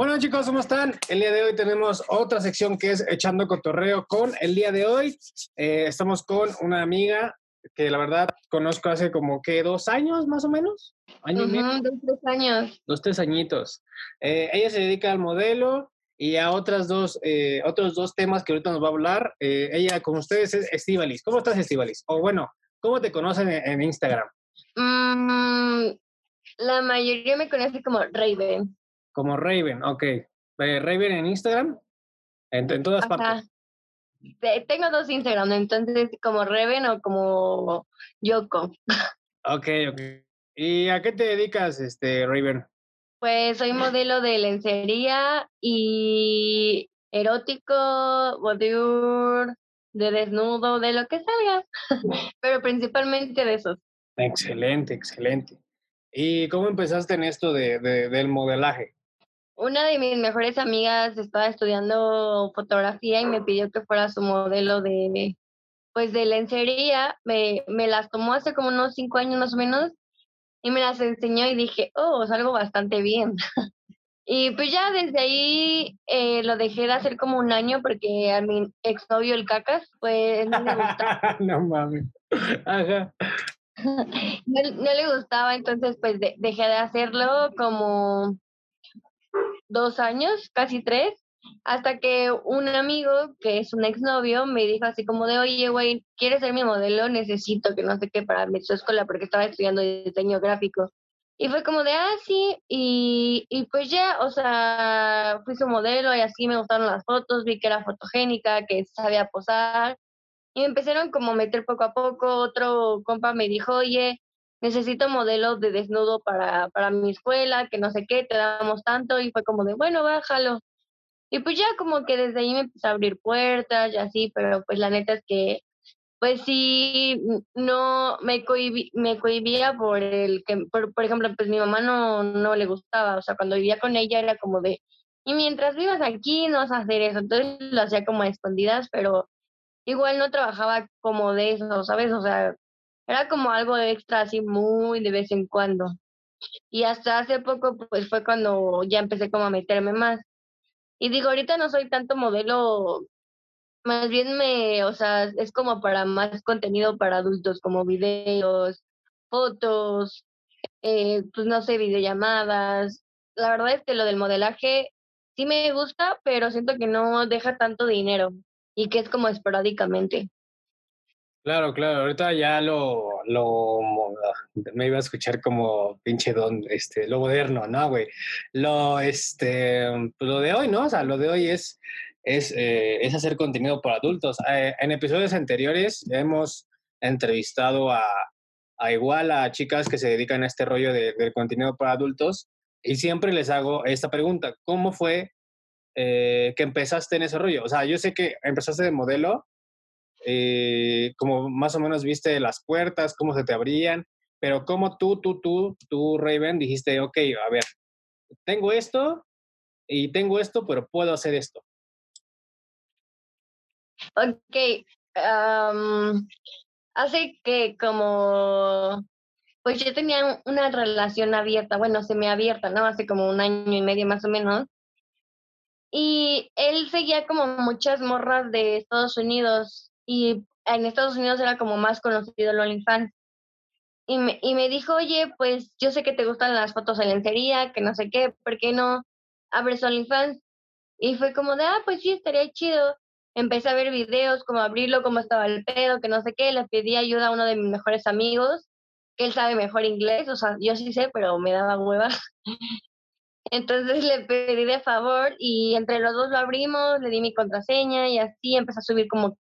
Bueno chicos, ¿cómo están? El día de hoy tenemos otra sección que es Echando Cotorreo con. El día de hoy eh, estamos con una amiga que la verdad conozco hace como que dos años más o menos. ¿Año dos, tres años. Dos, tres añitos. Eh, ella se dedica al modelo y a otras dos, eh, otros dos temas que ahorita nos va a hablar. ella con ustedes es Estivalis. ¿Cómo estás Estivalis? O bueno, ¿cómo te conocen en, Instagram? Mm, la mayoría me conoce como Raven. Como Raven, ok. Eh, Raven en Instagram, en, todas partes. Tengo dos Instagram, entonces como Raven o como Yoko. Ok, ok. ¿Y a qué te dedicas, este, Raven? Pues soy modelo de lencería y erótico, boudoir, de desnudo, de lo que salga, pero principalmente de esos. Excelente, excelente. ¿Y cómo empezaste en esto de, del modelaje? Una de mis mejores amigas estaba estudiando fotografía y me pidió que fuera su modelo de, pues, de lencería. Me, me las tomó hace como unos cinco años más o menos y me las enseñó y dije, oh, salgo bastante bien. y pues ya desde ahí eh, lo dejé de hacer como un año porque a mi exnovio el cacas, pues no le gustaba. no mames. Ajá. No, no, le gustaba, entonces pues dejé de hacerlo como dos años, casi tres, hasta que un amigo que es un exnovio me dijo así como de, oye, güey, ¿quieres ser mi modelo? Necesito que no sé qué para mi escuela porque estaba estudiando diseño gráfico. Y fue como de, ah, y, y pues ya, o sea, fui su modelo y así me gustaron las fotos, vi que era fotogénica, que sabía posar. Y me empezaron como a meter poco a poco. Otro compa me dijo, oye, necesito modelos de desnudo para, para mi escuela, que no sé qué, te damos tanto, y fue como de, bueno, bájalo. Y pues ya como que desde ahí me empecé a abrir puertas y así, pero pues la neta es que, pues sí, no, me, me cohibía por el que, por, por ejemplo, pues mi mamá no, no le gustaba, o sea, cuando vivía con ella era como de, y mientras vivas aquí no vas a hacer eso, entonces lo hacía como a escondidas, pero igual no trabajaba como de eso, ¿sabes? O sea, era como algo extra, así muy de vez en cuando. Y hasta hace poco, pues fue cuando ya empecé como a meterme más. Y digo, ahorita no soy tanto modelo, más bien me, o sea, es como para más contenido para adultos, como videos, fotos, eh, pues no sé, videollamadas. La verdad es que lo del modelaje sí me gusta, pero siento que no deja tanto dinero y que es como esporádicamente. Claro, claro, ahorita ya lo, lo, me iba a escuchar como pinche don, este, lo moderno, ¿no, güey? Lo, este, pues lo de hoy, ¿no? O sea, lo de hoy es, es, eh, es hacer contenido para adultos. Eh, en episodios anteriores hemos entrevistado a, a, igual a chicas que se dedican a este rollo de, del contenido para adultos y siempre les hago esta pregunta, ¿cómo fue eh, que empezaste en ese rollo? O sea, yo sé que empezaste de modelo, eh, como más o menos viste las puertas, cómo se te abrían, pero como tú, tú, tú, tú, Raven, dijiste, ok, a ver, tengo esto y tengo esto, pero puedo hacer esto. Ok, hace que como, pues yo tenía una relación abierta, bueno, semi-abierta, ¿no? Hace como un año y medio más o menos. Y él seguía como muchas morras de Estados Unidos y en Estados Unidos era como más conocido el OnlyFans. Y me, y me dijo, oye, pues yo sé que te gustan las fotos de lencería, que no sé qué, ¿por qué no abres OnlyFans? Y fue como de, ah, pues sí, estaría chido. Empecé a ver videos, cómo abrirlo, cómo estaba el pedo, que no sé qué. Le pedí ayuda a uno de mis mejores amigos, que él sabe mejor inglés, o sea, yo sí sé, pero me daba hueva. Entonces le pedí de favor y entre los dos lo abrimos, le di mi contraseña y así empecé a subir como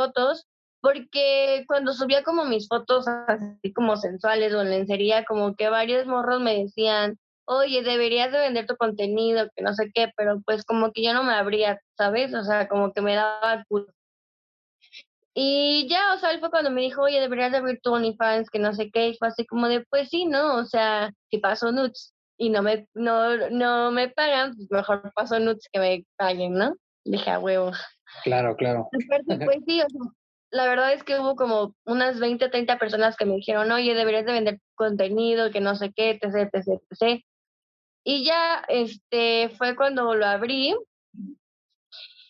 fotos, porque cuando subía como mis fotos así como sensuales o en lencería, como que varios morros me decían, oye, deberías de vender tu contenido, que no sé qué, pero pues como que yo no me abría, ¿sabes? O sea, como que me daba culo. Y ya, o sea, él fue cuando me dijo, oye, deberías de abrir tu OnlyFans, que no sé qué, y fue así como de, pues sí, ¿no? O sea, si paso nudes y no me, no, no me pagan, pues mejor paso nudes que me paguen, ¿no? Dije, a huevo. Claro, claro. pues sí, la verdad es que hubo como unas 20, 30 personas que me dijeron, oye, deberías de vender contenido, que no sé qué, etc, etc, etc. Y ya, este, fue cuando lo abrí.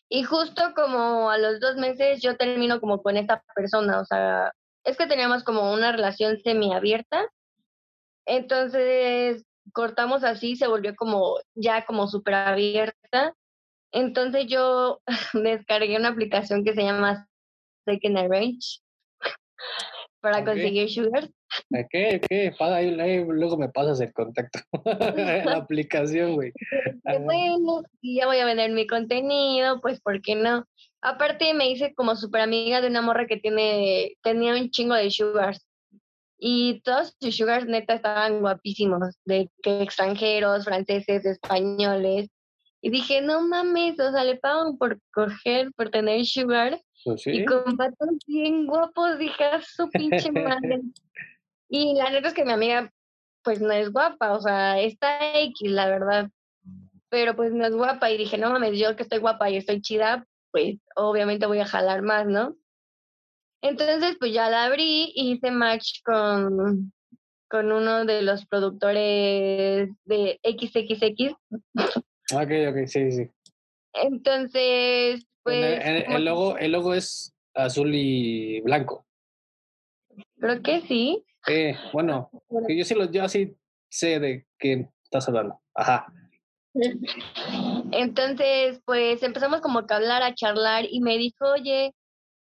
Y justo como a los dos meses yo termino como con esta persona, o sea, es que teníamos como una relación semiabierta. Entonces cortamos así, se volvió como ya como súper abierta. Entonces yo descargué una aplicación que se llama Second Arrange para conseguir sugar. ¿Qué? ¿Qué? Ahí, luego me pasas el contacto. la aplicación, güey. Bueno, y ya voy a vender mi contenido, pues, ¿por qué no? Aparte, me hice como súper amiga de una morra que tiene, tenía un chingo de sugars. Y todos sus sugars neta estaban guapísimos, de que extranjeros, franceses, españoles. Y dije, no mames, o sea, le pagan por coger, por tener sugar. Pues y con patos bien guapos, dije, a su pinche madre. y la neta es que mi amiga, pues no es guapa, o sea, está X, la verdad. Pero pues no es guapa. Y dije, no mames, yo que estoy guapa y estoy chida, pues obviamente voy a jalar más, ¿no? Entonces, pues ya la abrí y hice match con, con uno de los productores de XXX. Ok, ok, sí, sí. Entonces, pues... El, logo, el logo es azul y blanco. Creo que sí. Eh, bueno, yo sí, lo, yo sí sé de qué estás hablando. Ajá. Entonces, pues empezamos como que a hablar, a charlar y me dijo, oye,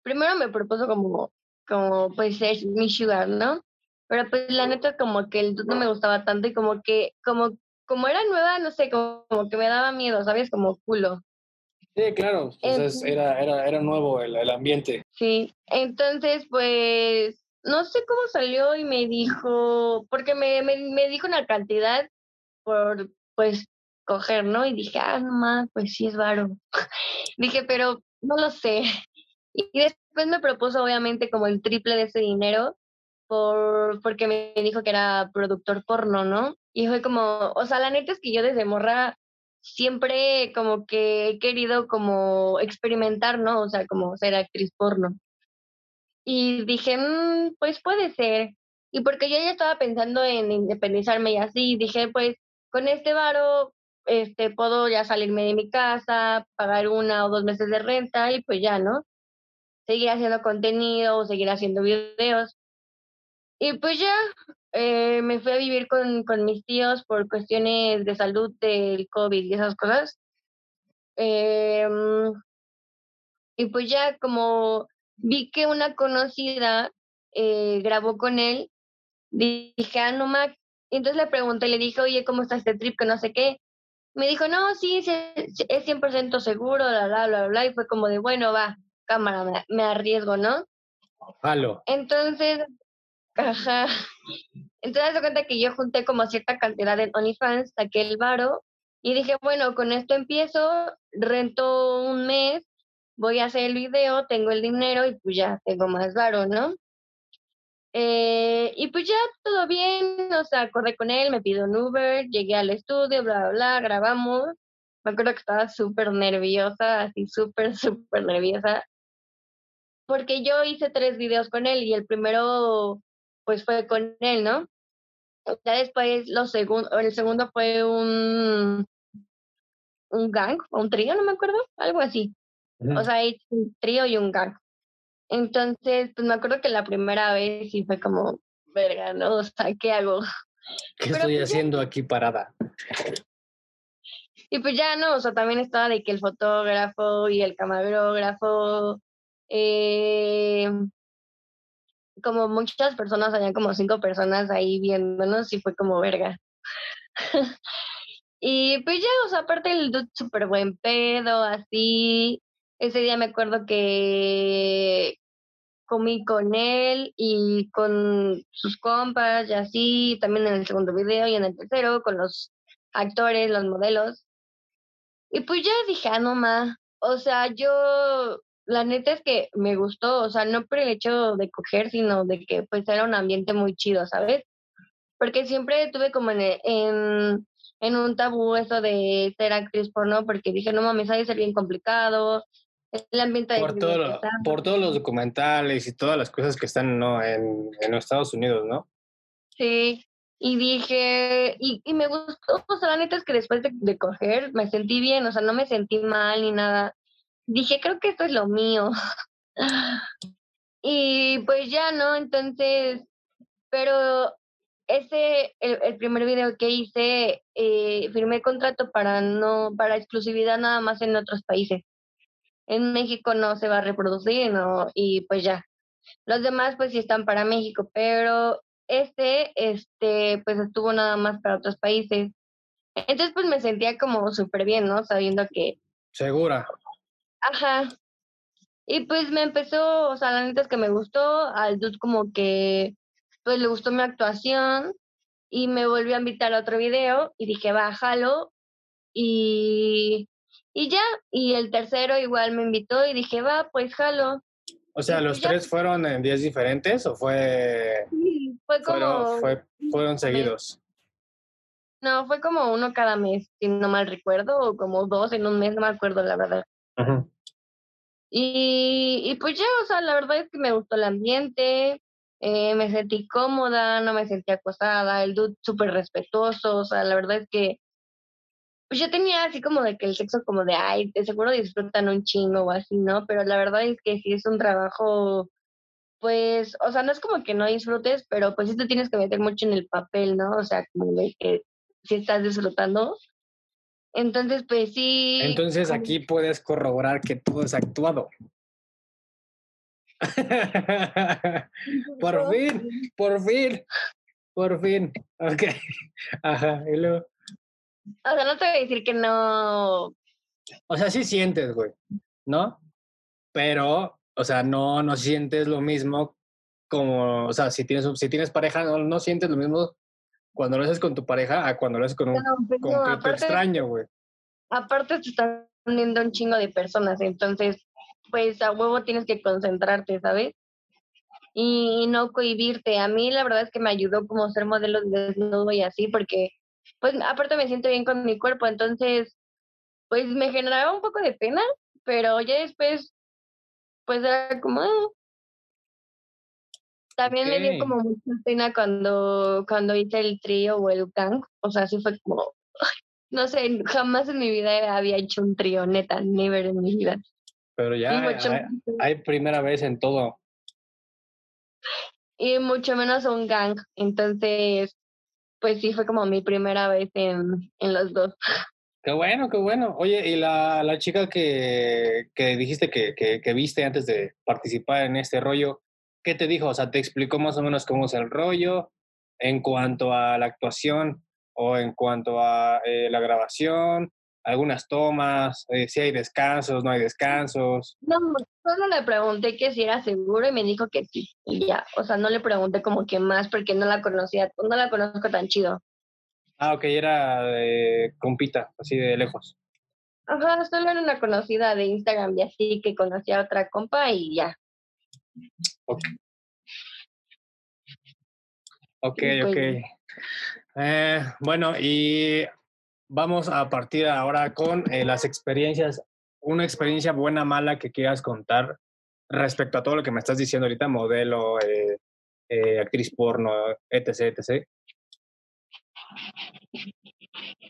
primero me propuso como, como pues es mi sugar, ¿no? Pero pues la neta como que el no me gustaba tanto y como que, como, como era nueva, no sé, como, que me daba miedo, ¿sabes? Como culo. Sí, claro, entonces era, era, era nuevo el, el ambiente. Sí, entonces pues no sé cómo salió y me dijo, porque me, me, me dijo una cantidad por, pues, coger, ¿no? Y dije, ah, no más, pues sí es varo. dije, pero no lo sé. Y después me propuso, obviamente, como el triple de ese dinero, por, porque me dijo que era productor porno, ¿no? Y fue como, o sea, la neta es que yo desde morra siempre como que he querido como experimentar, ¿no? O sea, como ser actriz porno. Y dije, mm, pues puede ser. Y porque yo ya estaba pensando en independizarme y así, dije, pues con este varo este, puedo ya salirme de mi casa, pagar una o dos meses de renta y pues ya, ¿no? Seguir haciendo contenido, seguir haciendo videos. Y pues ya eh, me fui a vivir con, con, mis tíos por cuestiones de salud del COVID y esas cosas. Em, y pues ya como vi que una conocida eh, grabó con él, dije, ah, no, Mac. Entonces le pregunté, le dije, oye, ¿cómo está este trip? Que no sé qué. Me dijo, no, sí, es 100% seguro, bla, bla, bla, bla, y fue como de, bueno, va, cámara, me, arriesgo, ¿no? Halo. Entonces, ajá. Entonces, se cuenta que yo junté como cierta cantidad de OnlyFans, saqué el varo, y dije, bueno, con esto empiezo, rento un mes, voy a hacer el video, tengo el dinero y pues ya tengo más varo, ¿no? Eh, y pues ya todo bien, o sea, acordé con él, me pidió un Uber, llegué al estudio, bla, bla, bla, grabamos. Me acuerdo que estaba súper nerviosa, así súper, súper nerviosa. Porque yo hice tres videos con él y el primero, pues fue con él, ¿no? Ya después, lo segundo, el segundo fue un, un gang, o un trío, no me acuerdo, algo así. O sea, un trío y un gang. Entonces, pues me acuerdo que la primera vez sí fue como, verga, ¿no? O sea, ¿qué hago? ¿Qué estoy pues, haciendo aquí parada? Y pues ya no, o sea, también estaba de que el fotógrafo y el camarógrafo, eh, como muchas personas, había como cinco personas ahí viéndonos y fue como verga. y pues ya, o sea, aparte el dude súper buen pedo, así, ese día me acuerdo que comí con él y con sus compas y así, también en el segundo video y en el tercero, con los actores, los modelos. Y pues ya dije, ah, no más. O sea, yo, la neta es que me gustó, o sea, no por el hecho de coger, sino de que pues era un ambiente muy chido, ¿sabes? Porque siempre tuve como en, en, en un tabú eso de ser actriz porno, porque dije, no mames, que ser bien complicado, el ambiente por, todo, por todos los documentales y todas las cosas que están ¿no? en, en Estados Unidos, ¿no? Sí, y dije, y, y me gustó, o sea, la neta es que después de, de coger me sentí bien, o sea, no me sentí mal ni nada. Dije, creo que esto es lo mío. y pues ya, ¿no? Entonces, pero ese, el, primer video que hice, eh, firmé contrato para no, para exclusividad nada más en otros países. En México no se va a reproducir, ¿no? Y pues ya. Los demás pues sí están para México, pero este, este, pues estuvo nada más para otros países. Entonces, pues me sentía como súper bien, ¿no? Sabiendo que... Segura. Ajá. Y pues me empezó, o sea, la neta es que me gustó, al dude como que, pues le gustó mi actuación y me volvió a invitar a otro video y dije, bájalo. Y, y ya, y el tercero igual me invitó y dije, va, pues jalo. O sea, ¿los tres fueron en días diferentes o fue...? Sí, fue como... Fueron, fue, fueron seguidos. No, fue como uno cada mes, si no mal recuerdo, o como dos en un mes, no me acuerdo la verdad. Y, y pues ya, o sea, la verdad es que me gustó el ambiente, eh, me sentí cómoda, no me sentí acosada, el dude súper respetuoso, o sea, la verdad es que pues yo tenía así como de que el sexo como de, ay, de seguro disfrutan un chingo o así, ¿no? Pero la verdad es que sí es un trabajo, pues, o sea, no es como que no disfrutes, pero pues sí te tienes que meter mucho en el papel, ¿no? O sea, como de que sí estás disfrutando. Entonces, pues sí. Entonces aquí puedes corroborar que tú has actuado. por fin, por fin, por fin. Ok. Ajá. Y luego, O sea, no te voy a decir que no. o sea, sí sientes, güey, ¿no? Pero, o sea, no, no sientes lo mismo como, o sea, si tienes, si tienes pareja, no, no sientes lo mismo cuando lo haces con tu pareja a cuando lo haces con un no, pues no, completo aparte, extraño, güey. aparte te están viendo un chingo de personas, entonces, pues a huevo tienes que concentrarte, ¿sabes? Y no cohibirte. A mí la verdad es que me ayudó como ser modelo de desnudo y así, porque, pues aparte me siento bien con mi cuerpo, entonces, pues me generaba un poco de pena, pero ya después, pues era como... "Ah". También me dio como mucha pena cuando, cuando hice el trío o el gang, o sea, sí fue como, no sé, jamás en mi vida había hecho un trío, neta, never en mi vida. Pero ya mucho, hay, hay primera vez en todo. y mucho menos un gang, entonces, pues sí fue como mi primera vez en, en los dos. Qué bueno, qué bueno. Oye, y la, la chica que, que dijiste que, que, que viste antes de participar en este rollo, ¿qué te dijo? O sea, ¿te explicó más o menos cómo es el rollo en cuanto a la actuación o en cuanto a eh, la grabación, algunas tomas, eh, si hay descansos, no hay descansos? No, solo le pregunté que si era seguro y me dijo que sí, y ya, o sea, no le pregunté como que más porque no la conocía, no la conozco tan chido. Ah, ok, era de compita, así de lejos. Ajá, solo era una conocida de Instagram y así que conocía a otra compa y ya. Ok, Y pues- ok. Eh, bueno, y vamos a partir ahora con eh, las experiencias, una experiencia buena, mala que quieras contar respecto a todo lo que me estás diciendo ahorita, modelo, eh, actriz porno, etc, etc.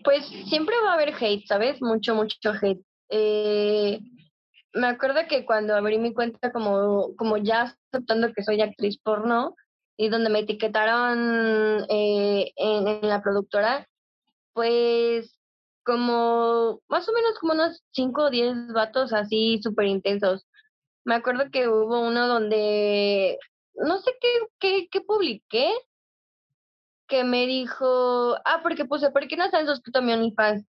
Pues siempre va a haber hate, ¿sabes? Mucho, mucho hate. Eh, me acuerdo que cuando abrí mi cuenta como, como ya aceptando que soy actriz porno y donde me etiquetaron eh, en, la productora, pues como más o menos como unos 5 o 10 vatos así súper intensos. Me acuerdo que hubo uno donde no sé qué, qué, qué publiqué, que me dijo, ah, porque puse, ¿por qué no están suscrito a mi OnlyFans?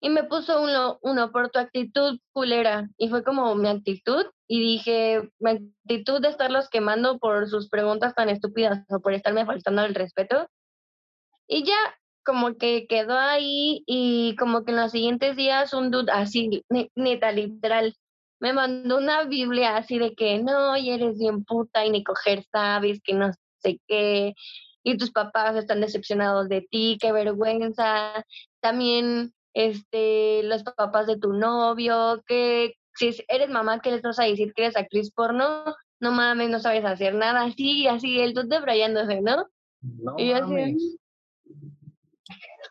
Y me puso uno, uno por tu actitud culera. Y fue como mi actitud. Y dije, mi actitud de estarlos quemando por sus preguntas tan estúpidas o por estarme faltando el respeto. Y ya, como que quedó ahí y como que en los siguientes días un dude así, ne- neta, literal, me mandó una Biblia así de que no, y eres bien puta y ni coger sabes, que no sé qué, y tus papás están decepcionados de ti, qué vergüenza. También este, los papás de tu novio, que si es- eres mamá, ¿qué les vas a decir que eres actriz porno? No mames, no sabes hacer nada, así, así, el dude debrayándose, ¿no? No Y yo así.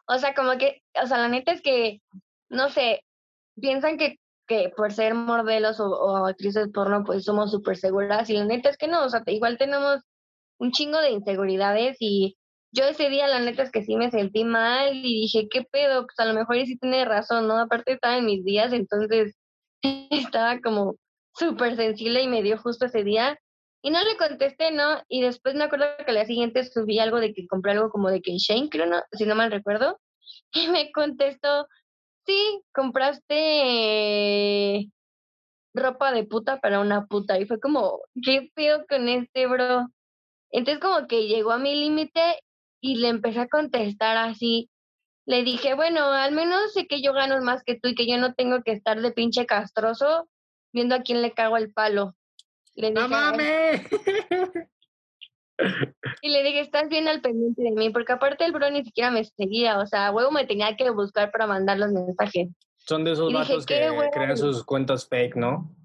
O sea, como que, o sea, la neta es que, no sé, piensan que, que por ser modelos o, o actrices porno, pues somos súper seguras. Y la neta es que no, o sea, igual tenemos un chingo de inseguridades. Y yo ese día, la neta es que sí me sentí mal y dije, ¿qué pedo? Pues a lo mejor sí tiene razón, ¿no? Aparte estaba en mis días, entonces estaba como súper sensible y me dio justo ese día. Y no le contesté, ¿no? Y después me acuerdo que día siguiente subí algo de que compré algo como de que en Shane, creo, ¿no? Si no mal recuerdo. Y me contestó, sí, compraste ropa de puta para una puta. Y fue como, ¿qué pedo con este, bro? Entonces como que llegó a mi límite y le empecé a contestar así. Le dije, bueno, al menos sé que yo gano más que tú y que yo no tengo que estar de pinche castroso viendo a quién le cago el palo. Le ¡No dije, "Ay". mames! Y le dije, estás bien al pendiente de mí, porque aparte el bro ni siquiera me seguía, o sea, huevo me tenía que buscar para mandar los mensajes. Son de esos Y vatos "Qué que crean sus cuentas fake, ¿no?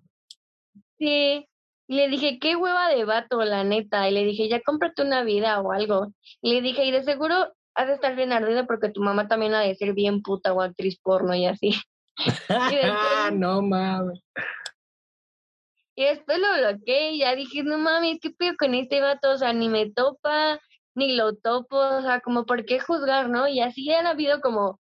Sí, y le dije, qué hueva de vato, la neta, y le dije, ya cómprate una vida o algo. Y le dije, y de seguro has de estar bien ardido porque tu mamá también ha de ser bien puta o actriz porno y así. después- no mames. Y después lo bloqueé y ya dije, no mames, ¿qué pedo con este vato? O sea, ni me topa, ni lo topo, o sea, como por qué juzgar, ¿no? Y así han habido como,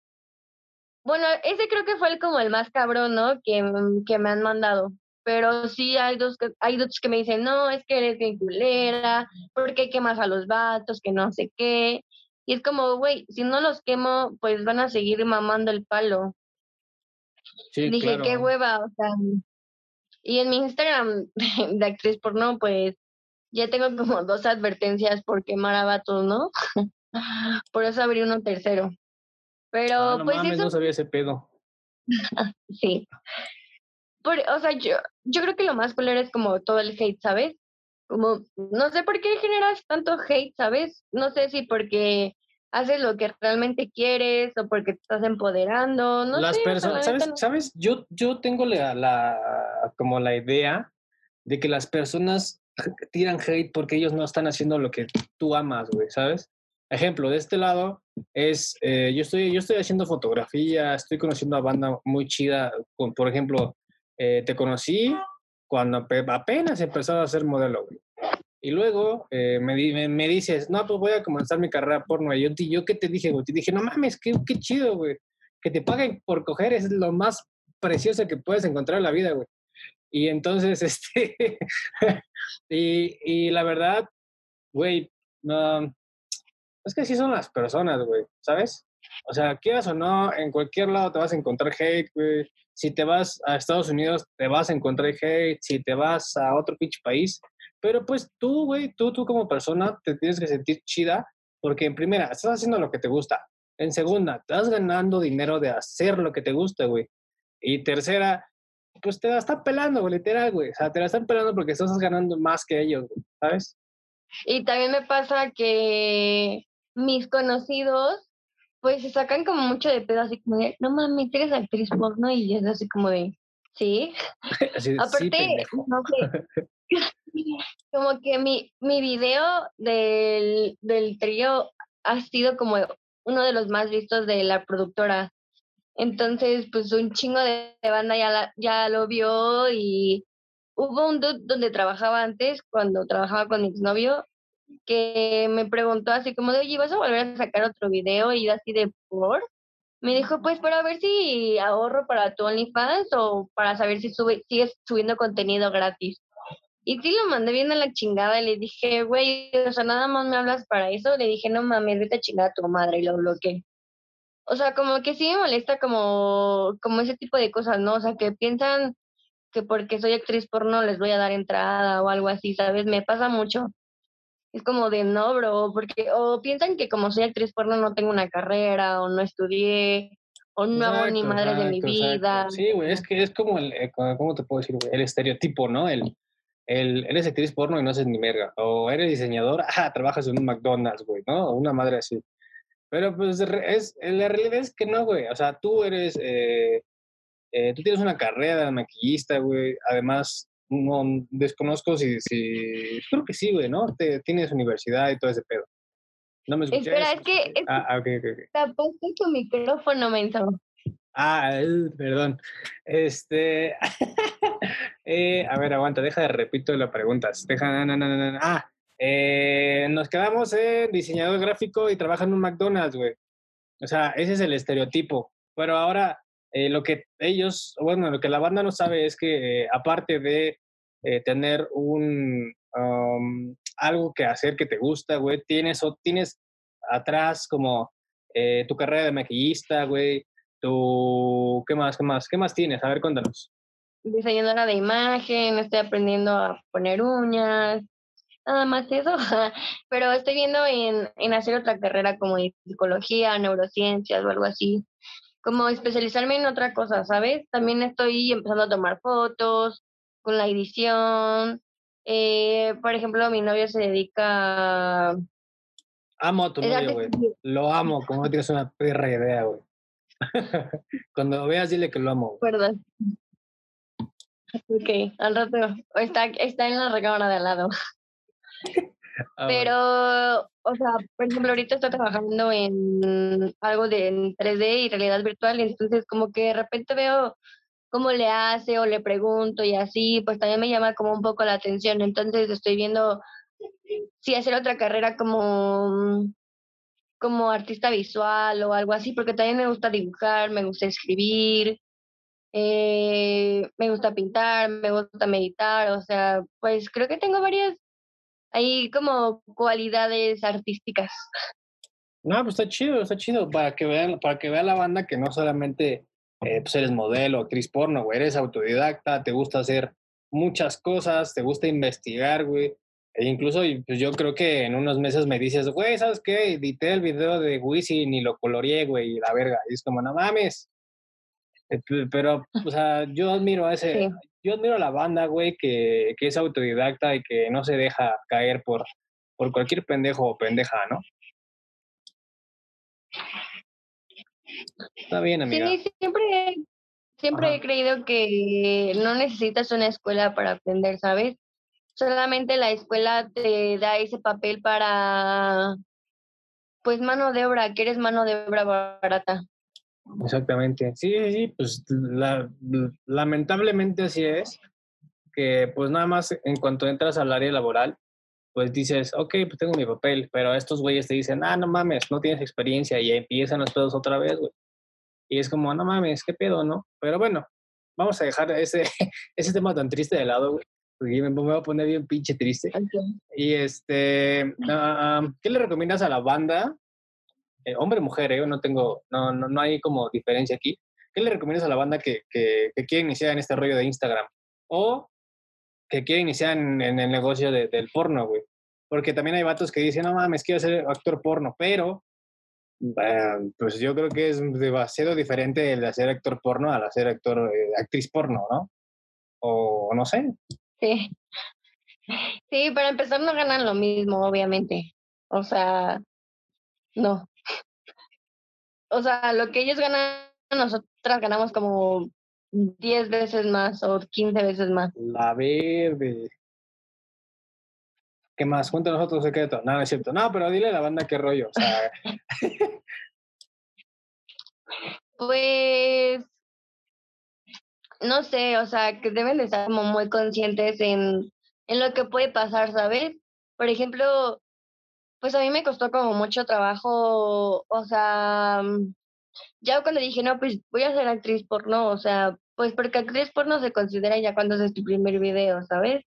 bueno, ese creo que fue el como el más cabrón, ¿no? Que, mm, que me han mandado. Pero sí hay dos que, hay dos que me dicen, no, es que eres bien culera, porque quemas a los vatos, que no sé qué. Y es como, güey, si no los quemo, pues van a seguir mamando el palo. Sí, Dije, claro. qué hueva, o sea. Y en mi Instagram de actriz porno, pues ya tengo como dos advertencias por quemar a vatos, ¿no? por eso abrí uno tercero. Pero Ah, no pues mames, eso no sabía ese pedo. sí. Por, o sea, yo, yo creo que lo más culero es como todo el hate, ¿sabes? Como, no sé por qué generas tanto hate, ¿sabes? No sé si porque haces lo que realmente quieres o porque te estás empoderando, no Las sé. personas, ¿sabes? no. ¿Sabes? Yo, yo tengo la, la- como la idea de que las personas tiran hate porque ellos no están haciendo lo que tú amas, güey, ¿sabes? Ejemplo, de este lado es, eh, yo, estoy, yo estoy haciendo fotografía, estoy conociendo a banda muy chida, con, por ejemplo, eh, te conocí cuando ape- apenas empezaba a ser modelo, güey. Y luego eh, me, me, me dices, no, pues voy a comenzar mi carrera porno. Y yo, yo ¿qué te dije, güey? Te dije, no mames, qué, qué chido, güey. Que te paguen por coger es lo más precioso que puedes encontrar en la vida, güey. Y entonces, este, y, y la verdad, güey, no, es que así son las personas, güey, ¿sabes? O sea, quieras o no, en cualquier lado te vas a encontrar hate, güey. Si te vas a Estados Unidos, te vas a encontrar hate. Si te vas a otro pinche país. Pero pues tú, güey, tú, tú como persona te tienes que sentir chida porque en primera, estás haciendo lo que te gusta. En segunda, estás ganando dinero de hacer lo que te gusta, güey. Y tercera, pues te la están pelando, güey, literal, güey. O sea, te la están pelando porque estás ganando más que ellos, güey, ¿sabes? Y también me pasa que mis conocidos, pues se sacan como mucho de pedo, así como de, no mames, eres actriz porno, y es así como de, sí. Así de, sí, Aparte, pendejo. no sé, como que mi, mi video del, del trío ha sido como uno de los más vistos de la productora. Entonces, pues un chingo de, de banda ya, la- ya lo vio y hubo un dude donde trabajaba antes, cuando trabajaba con mi exnovio, que me preguntó así como de, oye, ¿vas a volver a sacar otro video? Y así de, ¿por? Me dijo, pues para ver si ahorro para tu OnlyFans o para saber si sube, sigues subiendo contenido gratis. Y sí lo mandé bien a la chingada y le dije, güey, o sea, nada más me hablas para eso. Le dije, no mames, vete a chingar a tu madre y lo bloqueé. O sea, como que sí me molesta como, como ese tipo de cosas, ¿no? O sea, que piensan que porque soy actriz porno les voy a dar entrada o algo así, ¿sabes? Me pasa mucho. Es como de no, bro, porque o piensan que como soy actriz porno no tengo una carrera o no estudié o no hago ni Exacto, madres de mi exacto. vida. Sí, güey, es que es como el, eh, ¿cómo te puedo decir, güey? El estereotipo, ¿no? El, el, eres actriz porno y no haces ni merga. O eres diseñador, ah, trabajas en un McDonald's, güey, ¿no? O una madre así. Pero pues es, la realidad es que no, güey. O sea, tú eres, eh, eh, tú tienes una carrera de maquillista, güey. Además, no desconozco si, si, creo que sí, güey, ¿no? Te, tienes universidad y todo ese pedo. ¿No me escuchas? Espera, es que es- Ah, ah, ok, ok, ok. tapaste tu micrófono, menso. Ah, perdón. Este. eh, a ver, aguanta, deja de repito las preguntas. Deja. na, na, na. Ah, eh, nos quedamos en diseñador gráfico y trabaja en un McDonald's, güey. O sea, ese es el estereotipo. Pero ahora, eh, lo que ellos, bueno, lo que la banda no sabe es que, eh, aparte de eh, tener un. algo que hacer que te gusta, güey, tienes, o tienes atrás como tu carrera de maquillista, güey, tu... ¿Qué más? ¿Qué más? ¿Qué más tienes? A ver, cuéntanos. Diseñadora de imagen, estoy aprendiendo a poner uñas, nada más eso. Pero estoy viendo en, en hacer otra carrera como de psicología, neurociencias o algo así. Como especializarme en otra cosa, ¿sabes? También estoy empezando a tomar fotos con la edición. Eh, por ejemplo, mi novio se dedica a... Amo a tu novio, güey. Lo amo, como no tienes una perra idea, güey. Cuando veas, dile que lo amo. Perdón. Ok, al rato. Está, está en la recámara de al lado. Ah, Pero, o sea, por ejemplo, ahorita estoy trabajando en algo de en 3D y realidad virtual, entonces como que de repente veo cómo le hace o le pregunto y así, pues también me llama como un poco la atención. Entonces estoy viendo si hacer otra carrera como, como artista visual o algo así, porque también me gusta dibujar, me gusta escribir, eh, me gusta pintar, me gusta meditar, o sea, pues creo que tengo varias ahí como cualidades artísticas. No, pues está chido, está chido. Para que vean, para que vea la banda que no solamente eh, pues eres modelo, actriz porno, güey, eres autodidacta, te gusta hacer muchas cosas, te gusta investigar, güey. E incluso pues yo creo que en unos meses me dices, güey, ¿sabes qué? Edité el video de Wisin y lo coloreé, güey, y la verga. Y es como, no mames. Eh, Pero, o sea, yo admiro a ese, Sí. yo admiro a la banda, güey, que, que es autodidacta y que no se deja caer por, por cualquier pendejo o pendeja, ¿no? Está bien, amiga. Sí, siempre, siempre Ajá. he creído que no necesitas una escuela para aprender, ¿sabes? Solamente la escuela te da ese papel para, pues, mano de obra, que eres mano de obra barata. Exactamente. Sí, sí, sí, pues la- lamentablemente así es, que pues nada más en cuanto entras al área laboral, pues dices, ok, pues tengo mi papel, pero estos güeyes te dicen, ah, no mames, no tienes experiencia y empiezan los pedos otra vez, güey. Y es como, no mames, qué pedo, ¿no? Pero bueno, vamos a dejar ese, ese tema tan triste de lado, güey, porque me, me voy a poner bien pinche triste. Y este, ah, ¿qué le recomiendas a la banda? Eh, hombre, mujer, eh, no tengo, no, no, no hay como diferencia aquí. ¿Qué le recomiendas a la banda que, que, quiere iniciar en este rollo de Instagram? O que quiere iniciar en, el negocio de- del porno, güey. Porque también hay vatos que dicen, no mames, quiero ser actor porno, pero eh, pues yo creo que es demasiado diferente el hacer actor porno al hacer actor, eh, actriz porno, ¿no? O no sé. Sí. Sí, para empezar no ganan lo mismo, obviamente. O sea, no. O sea, lo que ellos ganan, nosotras ganamos como 10 veces más o 15 veces más. La verde. ¿Qué más? Cuéntanos otro secreto. No, no es cierto. No, pero dile a la banda qué rollo. O sea, Pues, no sé, o sea, que deben de estar como muy conscientes en, en lo que puede pasar, ¿sabes? Por ejemplo, pues a mí me costó como mucho trabajo, o sea, mm, ya cuando dije, no, pues voy a ser actriz porno, o sea, pues porque actriz porno se considera ya cuando haces tu primer video, ¿sabes?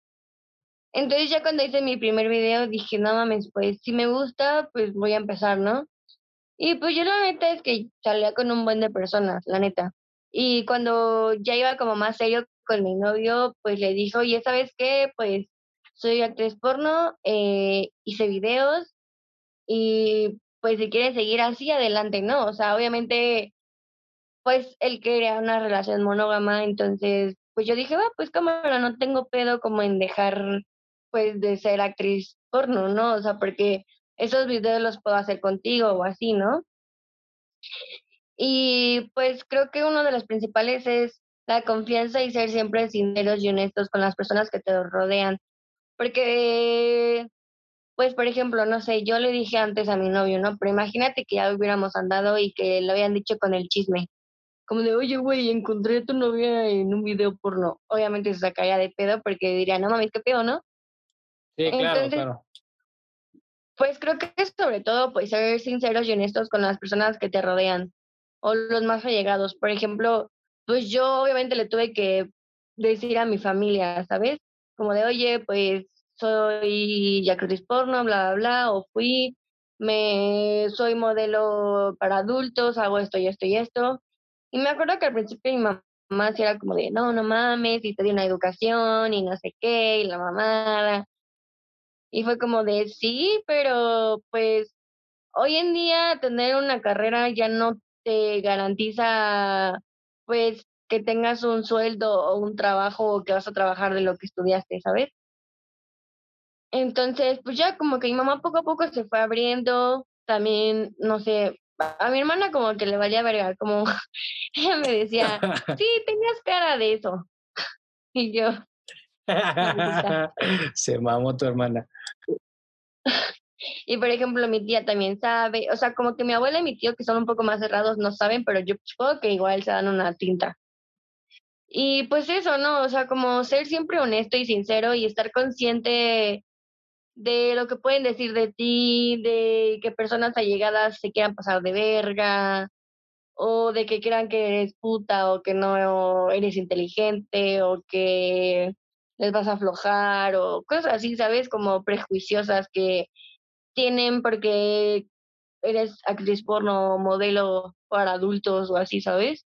Entonces ya cuando hice mi primer video dije, no mames, pues si me gusta, pues voy a empezar, ¿no? Y pues yo la neta es que salía con un buen de personas, la neta. Y cuando ya iba como más serio con mi novio, pues le dije, oye, ¿sabes qué? Pues soy actriz porno, eh, hice videos y pues si quieres seguir así, adelante, ¿no? O sea, obviamente, pues él quería una relación monógama, entonces, pues yo dije, va, pues cámara, no tengo pedo como en dejar, pues, de ser actriz porno, ¿no? O sea, porque esos videos los puedo hacer contigo o así, ¿no? Y pues creo que uno de los principales es la confianza y ser siempre sinceros y honestos con las personas que te rodean. Porque pues por ejemplo, no sé, yo le dije antes a mi novio, ¿no? Pero imagínate que ya hubiéramos andado y que lo habían dicho con el chisme. Como de, oye, güey, encontré a tu novia en un video porno. Obviamente se sacaría de pedo porque diría, no mames, qué pedo, ¿no? Sí, claro, claro. Pues creo que es sobre todo pues ser sinceros y honestos con las personas que te rodean o los más allegados. Por ejemplo, pues yo obviamente le tuve que decir a mi familia, ¿sabes? Como de, oye, pues soy actriz porno, bla, bla, bla, o fui, me soy modelo para adultos, hago esto y esto y esto. Y me acuerdo que al principio mi mamá era como de, no, no mames, y te di una educación y no sé qué, y la mamada. Y fue como de, sí, pero pues hoy en día tener una carrera ya no te garantiza pues que tengas un sueldo o un trabajo o que vas a trabajar de lo que estudiaste, ¿sabes? Entonces, pues ya como que mi mamá poco a poco se fue abriendo, también, no sé, a mi hermana como que le valía verga, como ella me decía, sí, tenías cara de eso. Y yo. se mamó tu hermana. Y por ejemplo, mi tía también sabe, o sea, como que mi abuela y mi tío, que son un poco más cerrados, no saben, pero yo supongo que igual se dan una tinta. Y pues eso, ¿no? O sea, como ser siempre honesto y sincero y estar consciente de lo que pueden decir de ti, de que personas allegadas se quieran pasar de verga, o de que crean que eres puta, o que no eres inteligente, o que les vas a aflojar, o cosas así, ¿sabes? Como prejuiciosas que tienen porque eres actriz porno, modelo para adultos o así, ¿sabes?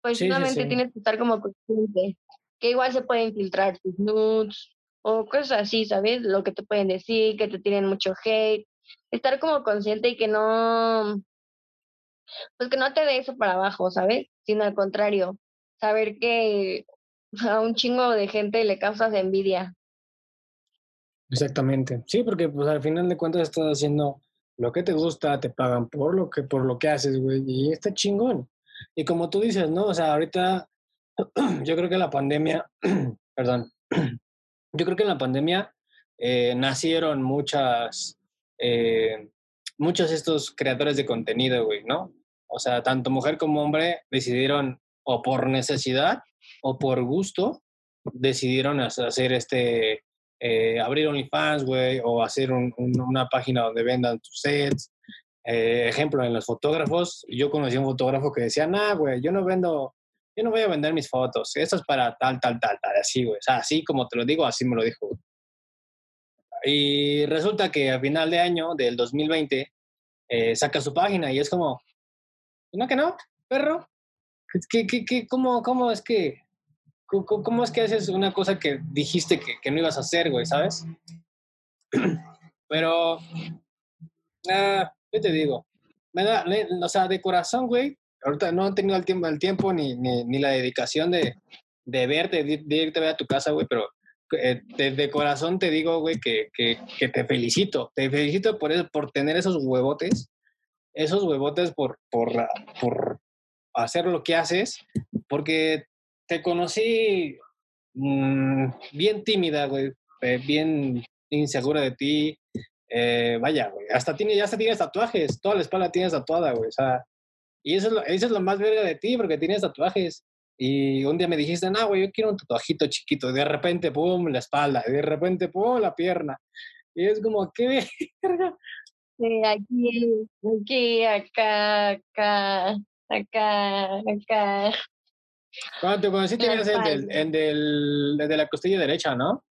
Pues solamente tienes que estar como consciente, que igual se pueden filtrar tus nudes, o cosas así, ¿sabes? Lo que te pueden decir, que te tienen mucho hate. Estar como consciente y que no, pues que no te dé eso para abajo, ¿sabes? Sino al contrario, saber que a un chingo de gente le causas envidia. Exactamente. Sí, porque pues al final de cuentas estás haciendo lo que te gusta, te pagan por lo que por lo que haces, güey, y está chingón. Y como tú dices, ¿no? O sea, ahorita yo creo que la pandemia, perdón, yo creo que en la pandemia eh, nacieron muchas, eh, muchos estos creadores de contenido, güey, ¿no? O sea, tanto mujer como hombre decidieron, o por necesidad o por gusto, decidieron hacer este, eh, abrir OnlyFans, güey, o hacer una página donde vendan tus sets. ejemplo, en los fotógrafos, yo conocí a un fotógrafo que decía, nah, güey, yo no vendo yo no voy a vender mis fotos, esto es para tal, tal, tal, tal, así, güey. O sea, así como te lo digo, así me lo dijo. Y resulta que a final de año, del 2020, eh, saca su página y es como, no que no, perro. ¿Qué, qué, qué, cómo, ¿Cómo es que cómo, es que haces una cosa que dijiste que, que no ibas a hacer, güey, ¿sabes? Pero, ah, ¿qué te digo? Me da, o sea, de corazón, güey, ahorita no he tenido el tiempo, el tiempo ni, la dedicación de, verte, de, irte a tu casa, güey, pero eh, de, corazón te digo, güey, que, te felicito. Te felicito por, eso, por tener esos huevotes, esos huevotes por hacer lo que haces, porque te conocí mm, bien tímida, güey, eh, bien insegura de ti. Eh, vaya, güey, hasta tiene, ya hasta tienes tatuajes, toda la espalda tienes tatuada, güey, o sea, y eso es, lo, eso es lo más verga de ti, porque tienes tatuajes. Y un día me dijiste, no, güey, yo quiero un tatuajito chiquito. Y de repente, pum, la espalda. Y de repente, pum, la pierna. Y es como, ¿qué verga? Sí, aquí, aquí, acá, acá, acá, acá. Cuando te conocí tenías el, del, el del, de la costilla derecha, ¿no?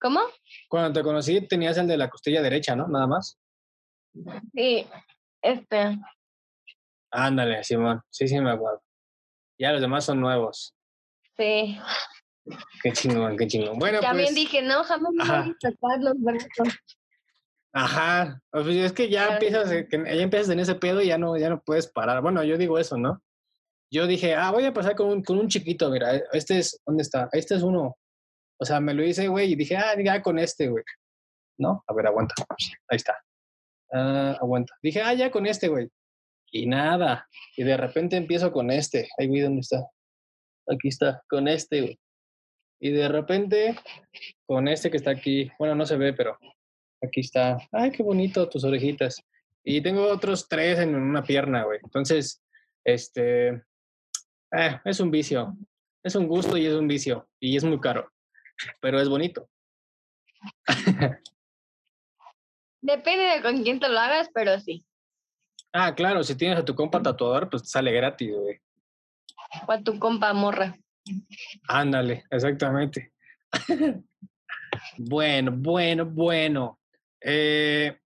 ¿Cómo? Cuando te conocí tenías el de la costilla derecha, ¿no? Nada más. Sí, este. Ándale, Simón. Sí, sí, me acuerdo. Ya los demás son nuevos. Sí. Qué chingón, qué chingón. Bueno, También pues dije, no, jamás me voy a sacar los brazos. Ajá, pues es que ya empiezas, ya empiezas en ese pedo y ya no, ya no puedes parar. Bueno, yo digo eso, ¿no? Yo dije, ah, voy a pasar con un, con un chiquito, mira, este es, ¿dónde está? Este es uno. O sea, me lo hice, güey, y dije, ah, ya con este, güey. ¿No? A ver, aguanta. Ahí está. Ah, aguanta. Dije, ah, ya con este, güey. Y nada. Y de repente empiezo con este. Ahí vi dónde está. Aquí está, con este, güey. Y de repente, con este que está aquí, bueno, no se ve, pero Aquí está. Ay, qué bonito tus orejitas. Y tengo otros tres en una pierna, güey. Entonces, este, eh, es un vicio. Es un gusto y es un vicio. Y es muy caro. Pero es bonito. Depende de con quién te lo hagas, pero sí. Ah, claro, si tienes a tu compa tatuador, pues sale gratis, güey. O a tu compa morra. Ándale, exactamente. bueno, bueno, bueno. Eh,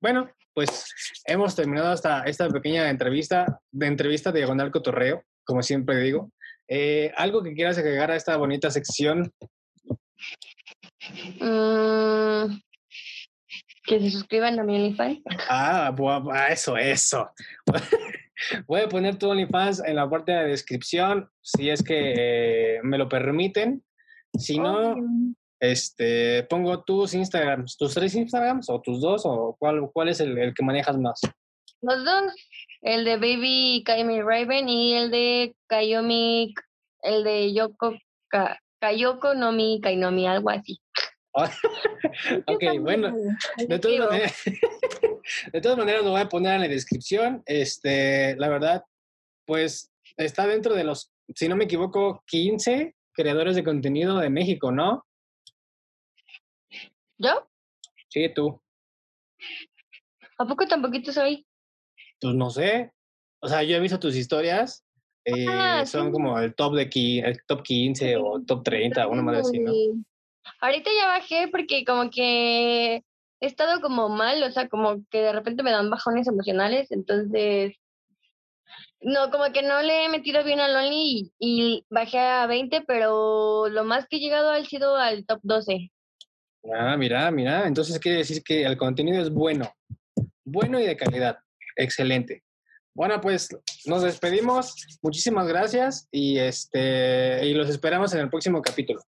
bueno, pues hemos terminado esta, esta pequeña entrevista, de entrevista de Diagonal Cotorreo, como siempre digo. Eh, ¿Algo que quieras agregar a esta bonita sección? Mm, que se suscriban a mi OnlyFans. Ah, eso, eso. Voy a poner tu OnlyFans en la parte de la descripción, si es que eh, me lo permiten. Si no, este, pongo tus Instagrams, tus tres Instagrams o tus dos, o cuál, cuál es el, que manejas más. Los dos, el de Baby Kayomi Raven y el de Kayomi, el de Yoko, Kayoko no mi Kainomi, algo así. ok, bueno, de todas, maneras, de todas maneras lo voy a poner en la descripción. Este, la verdad, pues está dentro de los, si no me equivoco, 15 creadores de contenido de México, ¿no? ¿Yo? Sí, tú. ¿A poco tan poquito soy? Pues no sé. O sea, yo he visto tus historias. Ah, eh, son como el top de el top 15 o top 30, una madre así, ¿no? Ahorita ya bajé porque como que he estado como mal, o sea, como que de repente me dan bajones emocionales, entonces no, como que no le he metido bien al Only y, y, bajé a 20, pero lo más que he llegado ha sido al top 12. Ah, mira, mira. Entonces quiere decir que el contenido es bueno. Bueno y de calidad. Excelente. Bueno, pues nos despedimos. Muchísimas gracias y este y los esperamos en el próximo capítulo.